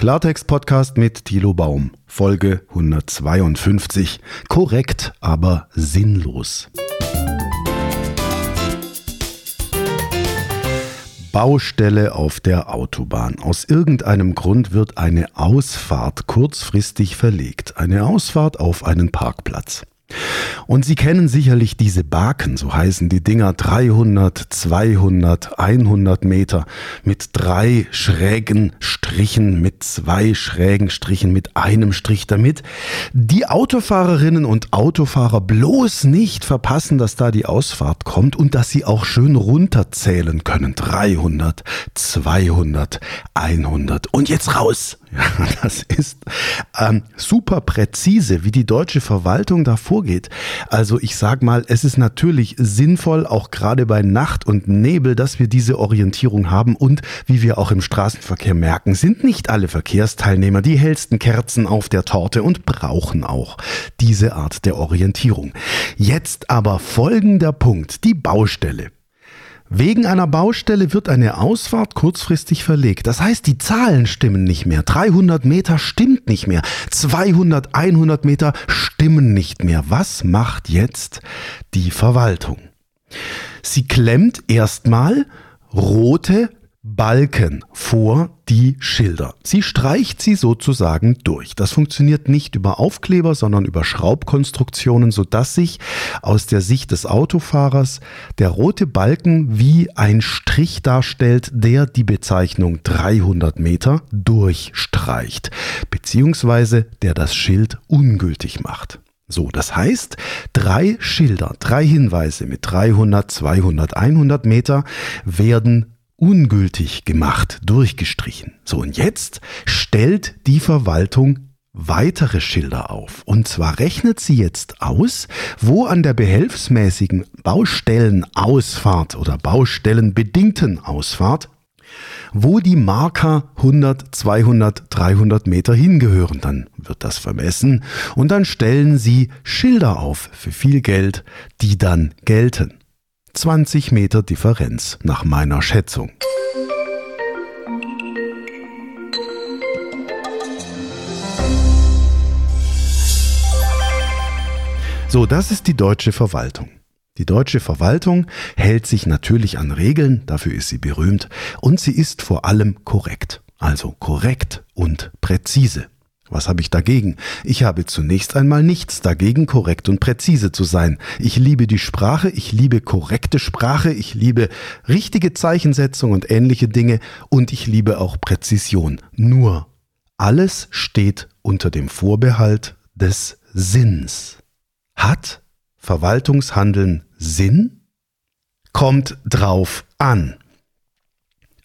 Klartext-Podcast mit Thilo Baum, Folge 152. Korrekt, aber sinnlos. Baustelle auf der Autobahn. Aus irgendeinem Grund wird eine Ausfahrt kurzfristig verlegt. Eine Ausfahrt auf einen Parkplatz. Und Sie kennen sicherlich diese Baken, so heißen die Dinger, 300, 200, 100 Meter mit drei schrägen Strichen, mit zwei schrägen Strichen, mit einem Strich, damit die Autofahrerinnen und Autofahrer bloß nicht verpassen, dass da die Ausfahrt kommt und dass sie auch schön runterzählen können. 300, 200, 100 und jetzt raus. Ja, das ist ähm, super präzise, wie die deutsche Verwaltung da vorgeht. Also ich sag mal, es ist natürlich sinnvoll, auch gerade bei Nacht und Nebel, dass wir diese Orientierung haben und wie wir auch im Straßenverkehr merken, sind nicht alle Verkehrsteilnehmer die hellsten Kerzen auf der Torte und brauchen auch diese Art der Orientierung. Jetzt aber folgender Punkt, die Baustelle. Wegen einer Baustelle wird eine Ausfahrt kurzfristig verlegt. Das heißt, die Zahlen stimmen nicht mehr. 300 Meter stimmt nicht mehr. 200, 100 Meter stimmen nicht mehr. Was macht jetzt die Verwaltung? Sie klemmt erstmal rote Balken vor die Schilder. Sie streicht sie sozusagen durch. Das funktioniert nicht über Aufkleber, sondern über Schraubkonstruktionen, sodass sich aus der Sicht des Autofahrers der rote Balken wie ein Strich darstellt, der die Bezeichnung 300 Meter durchstreicht, beziehungsweise der das Schild ungültig macht. So, das heißt, drei Schilder, drei Hinweise mit 300, 200, 100 Meter werden ungültig gemacht, durchgestrichen. So, und jetzt stellt die Verwaltung weitere Schilder auf. Und zwar rechnet sie jetzt aus, wo an der behelfsmäßigen Baustellenausfahrt oder baustellenbedingten Ausfahrt wo die Marker 100, 200, 300 Meter hingehören. Dann wird das vermessen und dann stellen sie Schilder auf für viel Geld, die dann gelten. 20 Meter Differenz nach meiner Schätzung. So, das ist die deutsche Verwaltung. Die deutsche Verwaltung hält sich natürlich an Regeln, dafür ist sie berühmt, und sie ist vor allem korrekt. Also korrekt und präzise. Was habe ich dagegen? Ich habe zunächst einmal nichts dagegen, korrekt und präzise zu sein. Ich liebe die Sprache, ich liebe korrekte Sprache, ich liebe richtige Zeichensetzung und ähnliche Dinge und ich liebe auch Präzision. Nur, alles steht unter dem Vorbehalt des Sinns. Hat Verwaltungshandeln Sinn? Kommt drauf an.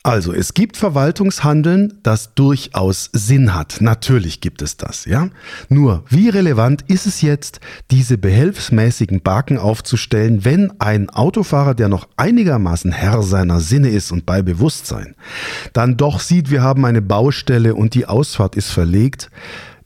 Also, es gibt Verwaltungshandeln, das durchaus Sinn hat. Natürlich gibt es das, ja. Nur, wie relevant ist es jetzt, diese behelfsmäßigen Baken aufzustellen, wenn ein Autofahrer, der noch einigermaßen Herr seiner Sinne ist und bei Bewusstsein, dann doch sieht, wir haben eine Baustelle und die Ausfahrt ist verlegt,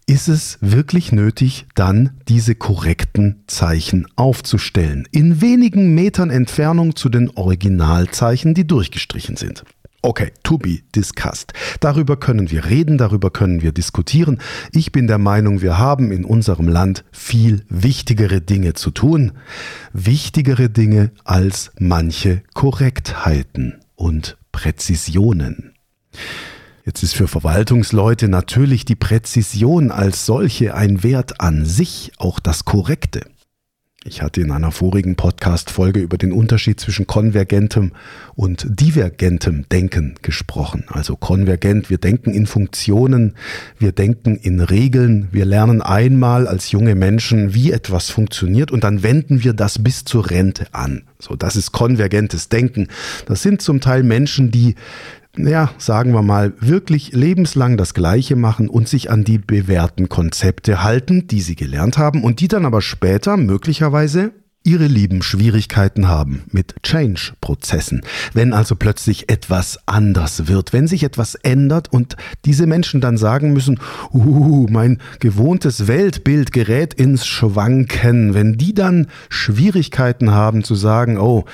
ist es wirklich nötig, dann diese korrekten Zeichen aufzustellen, in wenigen Metern Entfernung zu den Originalzeichen, die durchgestrichen sind. Okay, to be discussed. Darüber können wir reden, darüber können wir diskutieren. Ich bin der Meinung, wir haben in unserem Land viel wichtigere Dinge zu tun. Wichtigere Dinge als manche Korrektheiten und Präzisionen. Jetzt ist für Verwaltungsleute natürlich die Präzision als solche ein Wert an sich, auch das Korrekte. Ich hatte in einer vorigen Podcast-Folge über den Unterschied zwischen konvergentem und divergentem Denken gesprochen. Also konvergent, wir denken in Funktionen, wir denken in Regeln, wir lernen einmal als junge Menschen, wie etwas funktioniert und dann wenden wir das bis zur Rente an. So, das ist konvergentes Denken. Das sind zum Teil Menschen, die ja, sagen wir mal, wirklich lebenslang das Gleiche machen und sich an die bewährten Konzepte halten, die sie gelernt haben und die dann aber später möglicherweise ihre Lieben Schwierigkeiten haben mit Change-Prozessen. Wenn also plötzlich etwas anders wird, wenn sich etwas ändert und diese Menschen dann sagen müssen, uh, mein gewohntes Weltbild gerät ins Schwanken, wenn die dann Schwierigkeiten haben zu sagen, oh,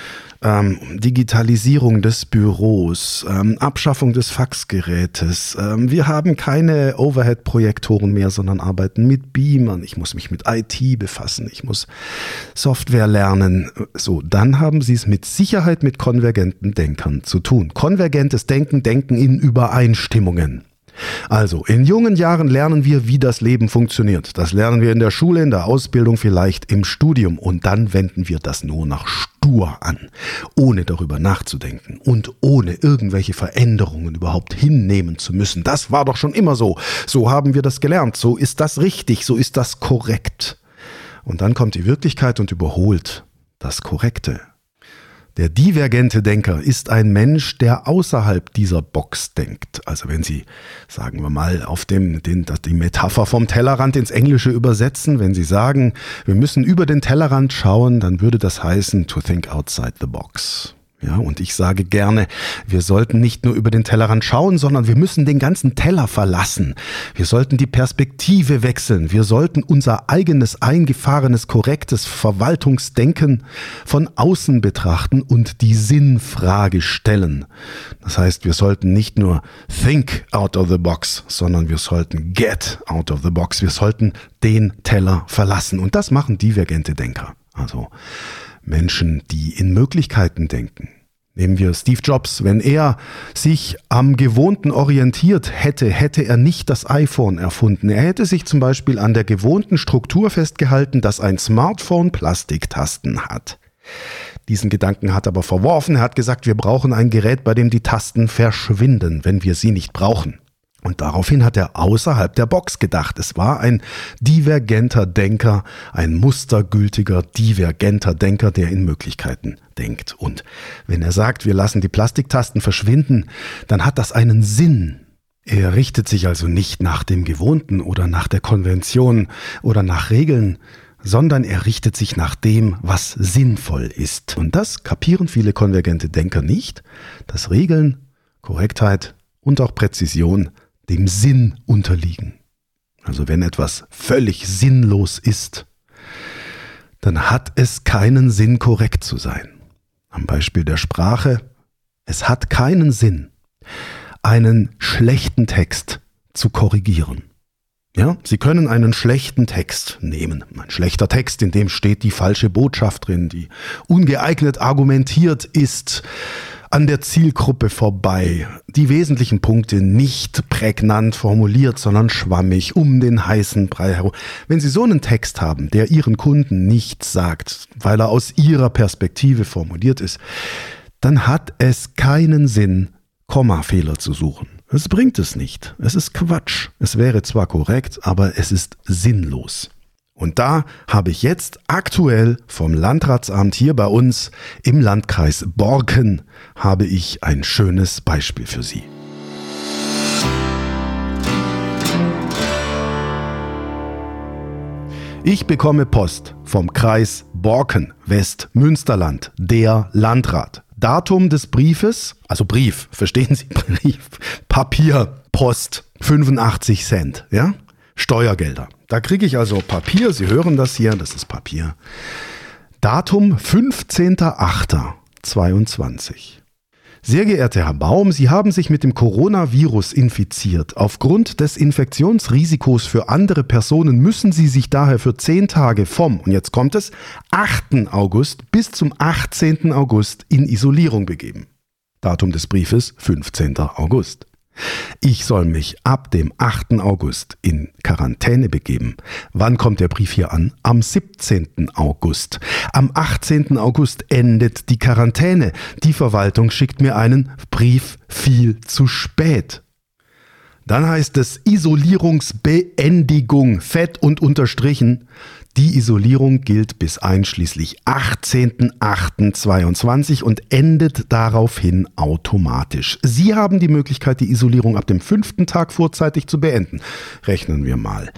ähm, Digitalisierung des Büros, ähm, Abschaffung des Faxgerätes. Ähm, wir haben keine Overhead-Projektoren mehr, sondern arbeiten mit Beamern. Ich muss mich mit IT befassen. Ich muss Software lernen. So, dann haben Sie es mit Sicherheit mit konvergenten Denkern zu tun. Konvergentes Denken, Denken in Übereinstimmungen. Also, in jungen Jahren lernen wir, wie das Leben funktioniert. Das lernen wir in der Schule, in der Ausbildung, vielleicht im Studium. Und dann wenden wir das nur nach stur an, ohne darüber nachzudenken und ohne irgendwelche Veränderungen überhaupt hinnehmen zu müssen. Das war doch schon immer so. So haben wir das gelernt. So ist das richtig. So ist das korrekt. Und dann kommt die Wirklichkeit und überholt das Korrekte. Der divergente Denker ist ein Mensch, der außerhalb dieser Box denkt. Also wenn Sie, sagen wir mal, auf dem, den, die Metapher vom Tellerrand ins Englische übersetzen, wenn Sie sagen, wir müssen über den Tellerrand schauen, dann würde das heißen to think outside the box. Ja, und ich sage gerne, wir sollten nicht nur über den Tellerrand schauen, sondern wir müssen den ganzen Teller verlassen. Wir sollten die Perspektive wechseln. Wir sollten unser eigenes eingefahrenes, korrektes Verwaltungsdenken von außen betrachten und die Sinnfrage stellen. Das heißt, wir sollten nicht nur think out of the box, sondern wir sollten get out of the box. Wir sollten den Teller verlassen. Und das machen divergente Denker. Also, Menschen, die in Möglichkeiten denken. Nehmen wir Steve Jobs, wenn er sich am Gewohnten orientiert hätte, hätte er nicht das iPhone erfunden. Er hätte sich zum Beispiel an der gewohnten Struktur festgehalten, dass ein Smartphone Plastiktasten hat. Diesen Gedanken hat er aber verworfen. Er hat gesagt, wir brauchen ein Gerät, bei dem die Tasten verschwinden, wenn wir sie nicht brauchen. Und daraufhin hat er außerhalb der Box gedacht. Es war ein divergenter Denker, ein mustergültiger, divergenter Denker, der in Möglichkeiten denkt. Und wenn er sagt, wir lassen die Plastiktasten verschwinden, dann hat das einen Sinn. Er richtet sich also nicht nach dem Gewohnten oder nach der Konvention oder nach Regeln, sondern er richtet sich nach dem, was sinnvoll ist. Und das kapieren viele konvergente Denker nicht, dass Regeln, Korrektheit und auch Präzision dem Sinn unterliegen. Also wenn etwas völlig sinnlos ist, dann hat es keinen Sinn, korrekt zu sein. Am Beispiel der Sprache, es hat keinen Sinn, einen schlechten Text zu korrigieren. Ja, Sie können einen schlechten Text nehmen. Ein schlechter Text, in dem steht die falsche Botschaft drin, die ungeeignet argumentiert ist, an der Zielgruppe vorbei, die wesentlichen Punkte nicht prägnant formuliert, sondern schwammig um den heißen Brei herum. Wenn Sie so einen Text haben, der Ihren Kunden nichts sagt, weil er aus Ihrer Perspektive formuliert ist, dann hat es keinen Sinn, Kommafehler zu suchen. Es bringt es nicht. Es ist Quatsch. Es wäre zwar korrekt, aber es ist sinnlos. Und da habe ich jetzt aktuell vom Landratsamt hier bei uns im Landkreis Borken habe ich ein schönes Beispiel für Sie. Ich bekomme Post vom Kreis Borken, Westmünsterland, der Landrat. Datum des Briefes, also Brief, verstehen Sie, Brief, Papier, Post, 85 Cent, ja? Steuergelder. Da kriege ich also Papier, Sie hören das hier, das ist Papier. Datum 15.08.22. Sehr geehrter Herr Baum, Sie haben sich mit dem Coronavirus infiziert. Aufgrund des Infektionsrisikos für andere Personen müssen Sie sich daher für zehn Tage vom, und jetzt kommt es, 8. August bis zum 18. August in Isolierung begeben. Datum des Briefes 15. August. Ich soll mich ab dem 8. August in Quarantäne begeben. Wann kommt der Brief hier an? Am 17. August. Am 18. August endet die Quarantäne. Die Verwaltung schickt mir einen Brief viel zu spät. Dann heißt es Isolierungsbeendigung, fett und unterstrichen. Die Isolierung gilt bis einschließlich 18.08.22 und endet daraufhin automatisch. Sie haben die Möglichkeit, die Isolierung ab dem fünften Tag vorzeitig zu beenden. Rechnen wir mal.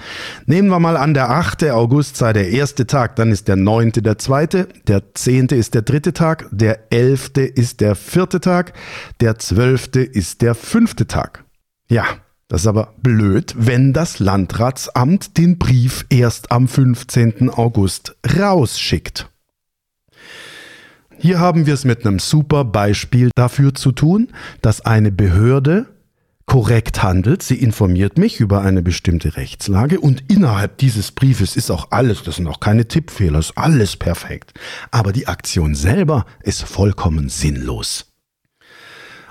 Nehmen wir mal an, der 8. August sei der erste Tag, dann ist der 9. der zweite, der 10. ist der dritte Tag, der 11. ist der vierte Tag, der 12. ist der fünfte Tag. Ja, das ist aber blöd, wenn das Landratsamt den Brief erst am 15. August rausschickt. Hier haben wir es mit einem super Beispiel dafür zu tun, dass eine Behörde korrekt handelt. Sie informiert mich über eine bestimmte Rechtslage und innerhalb dieses Briefes ist auch alles, das sind auch keine Tippfehler, ist alles perfekt. Aber die Aktion selber ist vollkommen sinnlos.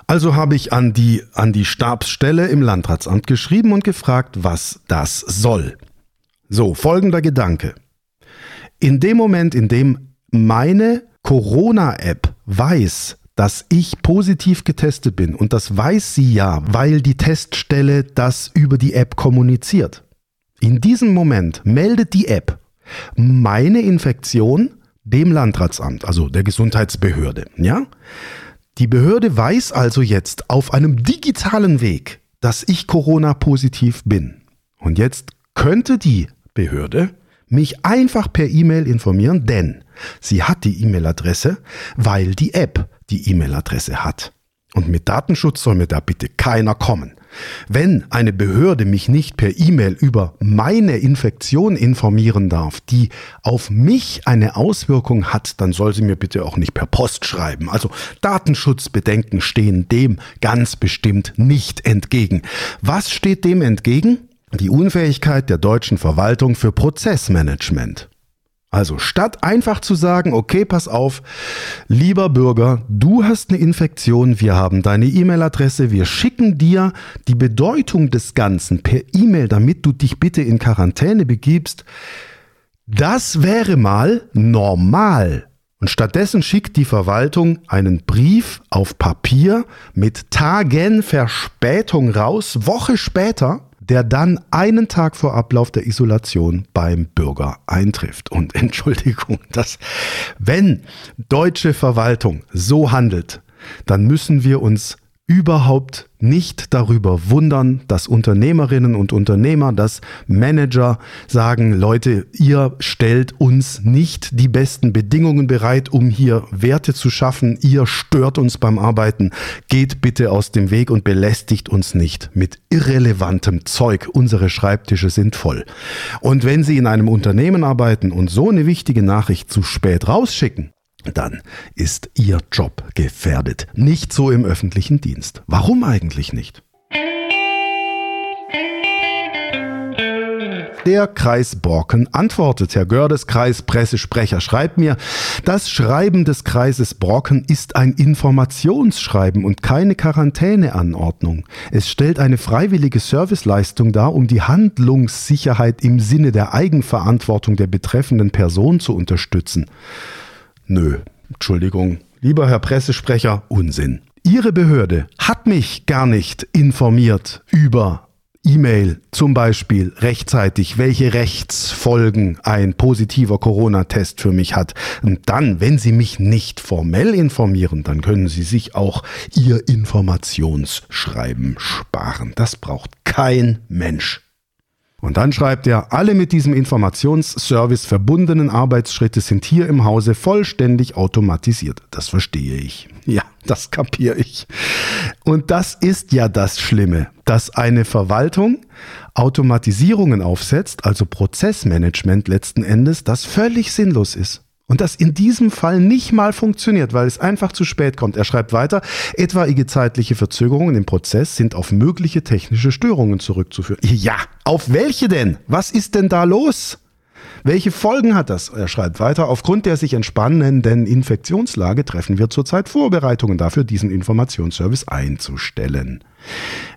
Also habe ich an die, an die Stabsstelle im Landratsamt geschrieben und gefragt, was das soll. So, folgender Gedanke. In dem Moment, in dem meine Corona-App weiß, dass ich positiv getestet bin, und das weiß sie ja, weil die Teststelle das über die App kommuniziert. In diesem Moment meldet die App meine Infektion dem Landratsamt, also der Gesundheitsbehörde, ja? Die Behörde weiß also jetzt auf einem digitalen Weg, dass ich Corona-positiv bin. Und jetzt könnte die Behörde mich einfach per E-Mail informieren, denn sie hat die E-Mail-Adresse, weil die App die E-Mail-Adresse hat. Und mit Datenschutz soll mir da bitte keiner kommen. Wenn eine Behörde mich nicht per E-Mail über meine Infektion informieren darf, die auf mich eine Auswirkung hat, dann soll sie mir bitte auch nicht per Post schreiben. Also Datenschutzbedenken stehen dem ganz bestimmt nicht entgegen. Was steht dem entgegen? Die Unfähigkeit der deutschen Verwaltung für Prozessmanagement. Also statt einfach zu sagen, okay, pass auf, lieber Bürger, du hast eine Infektion, wir haben deine E-Mail-Adresse, wir schicken dir die Bedeutung des Ganzen per E-Mail, damit du dich bitte in Quarantäne begibst. Das wäre mal normal. Und stattdessen schickt die Verwaltung einen Brief auf Papier mit Tagen Verspätung raus, Woche später, der dann einen Tag vor Ablauf der Isolation beim Bürger eintrifft. Und Entschuldigung, dass wenn deutsche Verwaltung so handelt, dann müssen wir uns überhaupt nicht darüber wundern, dass Unternehmerinnen und Unternehmer, dass Manager sagen, Leute, ihr stellt uns nicht die besten Bedingungen bereit, um hier Werte zu schaffen, ihr stört uns beim Arbeiten, geht bitte aus dem Weg und belästigt uns nicht mit irrelevantem Zeug. Unsere Schreibtische sind voll. Und wenn Sie in einem Unternehmen arbeiten und so eine wichtige Nachricht zu spät rausschicken, dann ist Ihr Job gefährdet. Nicht so im öffentlichen Dienst. Warum eigentlich nicht? Der Kreis Borken antwortet. Herr Gördes, Kreispressesprecher, schreibt mir, das Schreiben des Kreises Borken ist ein Informationsschreiben und keine Quarantäneanordnung. Es stellt eine freiwillige Serviceleistung dar, um die Handlungssicherheit im Sinne der Eigenverantwortung der betreffenden Person zu unterstützen. Nö, Entschuldigung, lieber Herr Pressesprecher, Unsinn. Ihre Behörde hat mich gar nicht informiert über E-Mail zum Beispiel rechtzeitig, welche Rechtsfolgen ein positiver Corona-Test für mich hat. Und dann, wenn Sie mich nicht formell informieren, dann können Sie sich auch Ihr Informationsschreiben sparen. Das braucht kein Mensch. Und dann schreibt er, alle mit diesem Informationsservice verbundenen Arbeitsschritte sind hier im Hause vollständig automatisiert. Das verstehe ich. Ja, das kapiere ich. Und das ist ja das Schlimme, dass eine Verwaltung Automatisierungen aufsetzt, also Prozessmanagement letzten Endes, das völlig sinnlos ist. Und das in diesem Fall nicht mal funktioniert, weil es einfach zu spät kommt. Er schreibt weiter, etwaige zeitliche Verzögerungen im Prozess sind auf mögliche technische Störungen zurückzuführen. Ja, auf welche denn? Was ist denn da los? Welche Folgen hat das? Er schreibt weiter, aufgrund der sich entspannenden Infektionslage treffen wir zurzeit Vorbereitungen dafür, diesen Informationsservice einzustellen.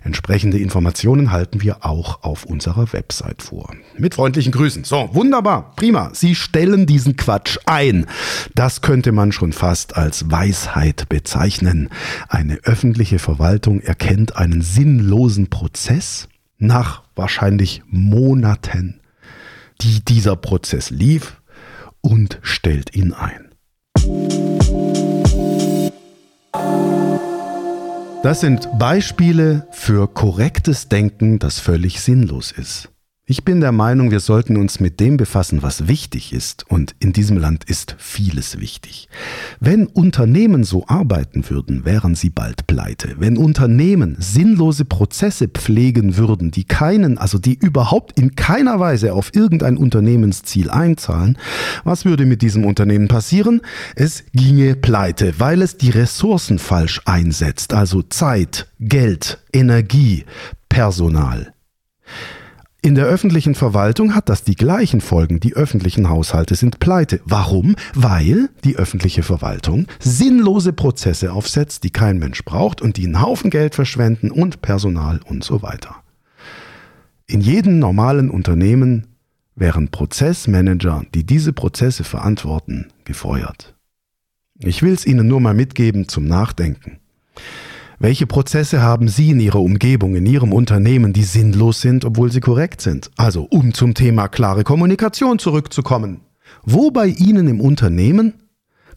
Entsprechende Informationen halten wir auch auf unserer Website vor. Mit freundlichen Grüßen. So, wunderbar, prima. Sie stellen diesen Quatsch ein. Das könnte man schon fast als Weisheit bezeichnen. Eine öffentliche Verwaltung erkennt einen sinnlosen Prozess nach wahrscheinlich Monaten die dieser Prozess lief und stellt ihn ein. Das sind Beispiele für korrektes Denken, das völlig sinnlos ist. Ich bin der Meinung, wir sollten uns mit dem befassen, was wichtig ist. Und in diesem Land ist vieles wichtig. Wenn Unternehmen so arbeiten würden, wären sie bald pleite. Wenn Unternehmen sinnlose Prozesse pflegen würden, die keinen, also die überhaupt in keiner Weise auf irgendein Unternehmensziel einzahlen, was würde mit diesem Unternehmen passieren? Es ginge pleite, weil es die Ressourcen falsch einsetzt, also Zeit, Geld, Energie, Personal. In der öffentlichen Verwaltung hat das die gleichen Folgen. Die öffentlichen Haushalte sind pleite. Warum? Weil die öffentliche Verwaltung sinnlose Prozesse aufsetzt, die kein Mensch braucht und die einen Haufen Geld verschwenden und Personal und so weiter. In jedem normalen Unternehmen wären Prozessmanager, die diese Prozesse verantworten, gefeuert. Ich will es Ihnen nur mal mitgeben zum Nachdenken. Welche Prozesse haben Sie in Ihrer Umgebung, in Ihrem Unternehmen, die sinnlos sind, obwohl sie korrekt sind? Also, um zum Thema klare Kommunikation zurückzukommen. Wo bei Ihnen im Unternehmen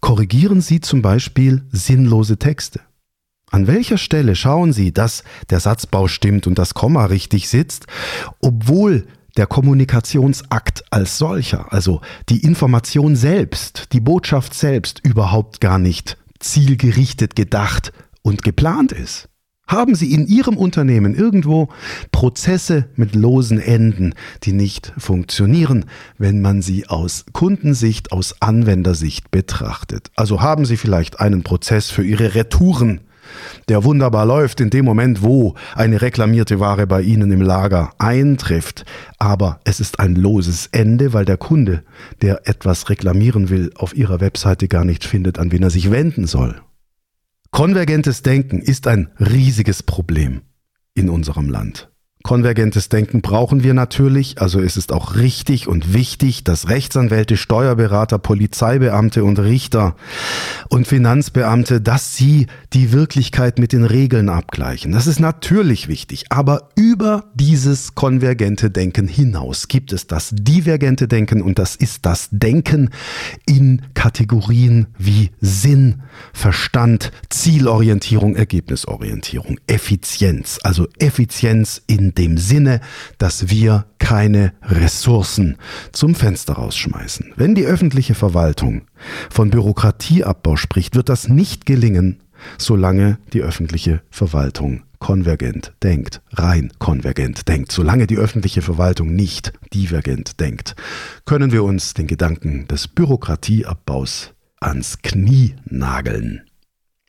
korrigieren Sie zum Beispiel sinnlose Texte? An welcher Stelle schauen Sie, dass der Satzbau stimmt und das Komma richtig sitzt, obwohl der Kommunikationsakt als solcher, also die Information selbst, die Botschaft selbst überhaupt gar nicht zielgerichtet gedacht und geplant ist? Haben Sie in Ihrem Unternehmen irgendwo Prozesse mit losen Enden, die nicht funktionieren, wenn man sie aus Kundensicht, aus Anwendersicht betrachtet? Also haben Sie vielleicht einen Prozess für Ihre Retouren, der wunderbar läuft in dem Moment, wo eine reklamierte Ware bei Ihnen im Lager eintrifft. Aber es ist ein loses Ende, weil der Kunde, der etwas reklamieren will, auf Ihrer Webseite gar nicht findet, an wen er sich wenden soll. Konvergentes Denken ist ein riesiges Problem in unserem Land. Konvergentes Denken brauchen wir natürlich, also es ist auch richtig und wichtig, dass Rechtsanwälte, Steuerberater, Polizeibeamte und Richter und Finanzbeamte, dass sie die Wirklichkeit mit den Regeln abgleichen. Das ist natürlich wichtig, aber über dieses konvergente Denken hinaus gibt es das divergente Denken und das ist das Denken in Kategorien wie Sinn, Verstand, Zielorientierung, Ergebnisorientierung, Effizienz, also Effizienz dem Sinne, dass wir keine Ressourcen zum Fenster rausschmeißen. Wenn die öffentliche Verwaltung von Bürokratieabbau spricht, wird das nicht gelingen, solange die öffentliche Verwaltung konvergent denkt, rein konvergent denkt. Solange die öffentliche Verwaltung nicht divergent denkt, können wir uns den Gedanken des Bürokratieabbaus ans Knie nageln.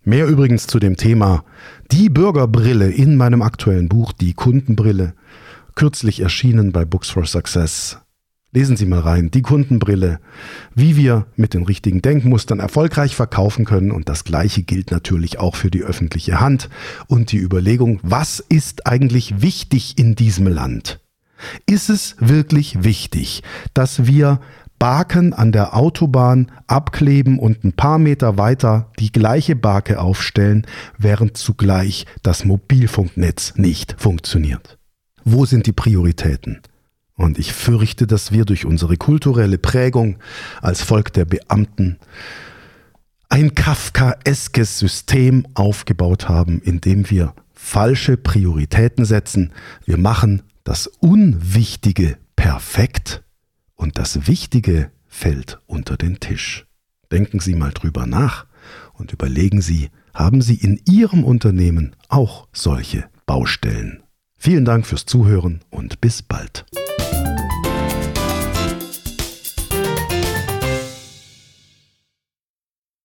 Mehr übrigens zu dem Thema Die Bürgerbrille in meinem aktuellen Buch Die Kundenbrille, kürzlich erschienen bei Books for Success. Lesen Sie mal rein, die Kundenbrille, wie wir mit den richtigen Denkmustern erfolgreich verkaufen können und das gleiche gilt natürlich auch für die öffentliche Hand und die Überlegung, was ist eigentlich wichtig in diesem Land? Ist es wirklich wichtig, dass wir Barken an der Autobahn abkleben und ein paar Meter weiter die gleiche Barke aufstellen, während zugleich das Mobilfunknetz nicht funktioniert. Wo sind die Prioritäten? Und ich fürchte, dass wir durch unsere kulturelle Prägung als Volk der Beamten ein kafkaeskes System aufgebaut haben, in dem wir falsche Prioritäten setzen. Wir machen das Unwichtige perfekt und das Wichtige fällt unter den Tisch. Denken Sie mal drüber nach und überlegen Sie, haben Sie in Ihrem Unternehmen auch solche Baustellen? Vielen Dank fürs Zuhören und bis bald.